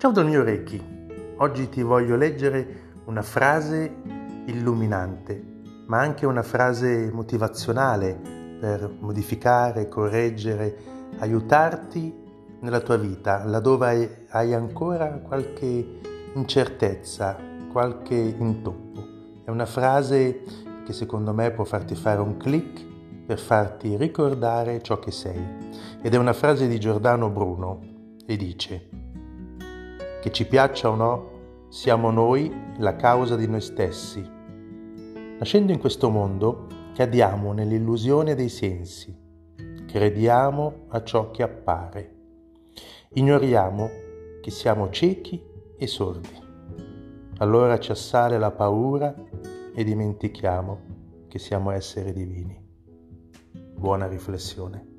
Ciao mio Reiki, oggi ti voglio leggere una frase illuminante, ma anche una frase motivazionale per modificare, correggere, aiutarti nella tua vita, laddove hai ancora qualche incertezza, qualche intoppo. È una frase che secondo me può farti fare un click per farti ricordare ciò che sei. Ed è una frase di Giordano Bruno e dice che ci piaccia o no, siamo noi la causa di noi stessi. Nascendo in questo mondo, cadiamo nell'illusione dei sensi, crediamo a ciò che appare, ignoriamo che siamo ciechi e sordi. Allora ci assale la paura e dimentichiamo che siamo esseri divini. Buona riflessione.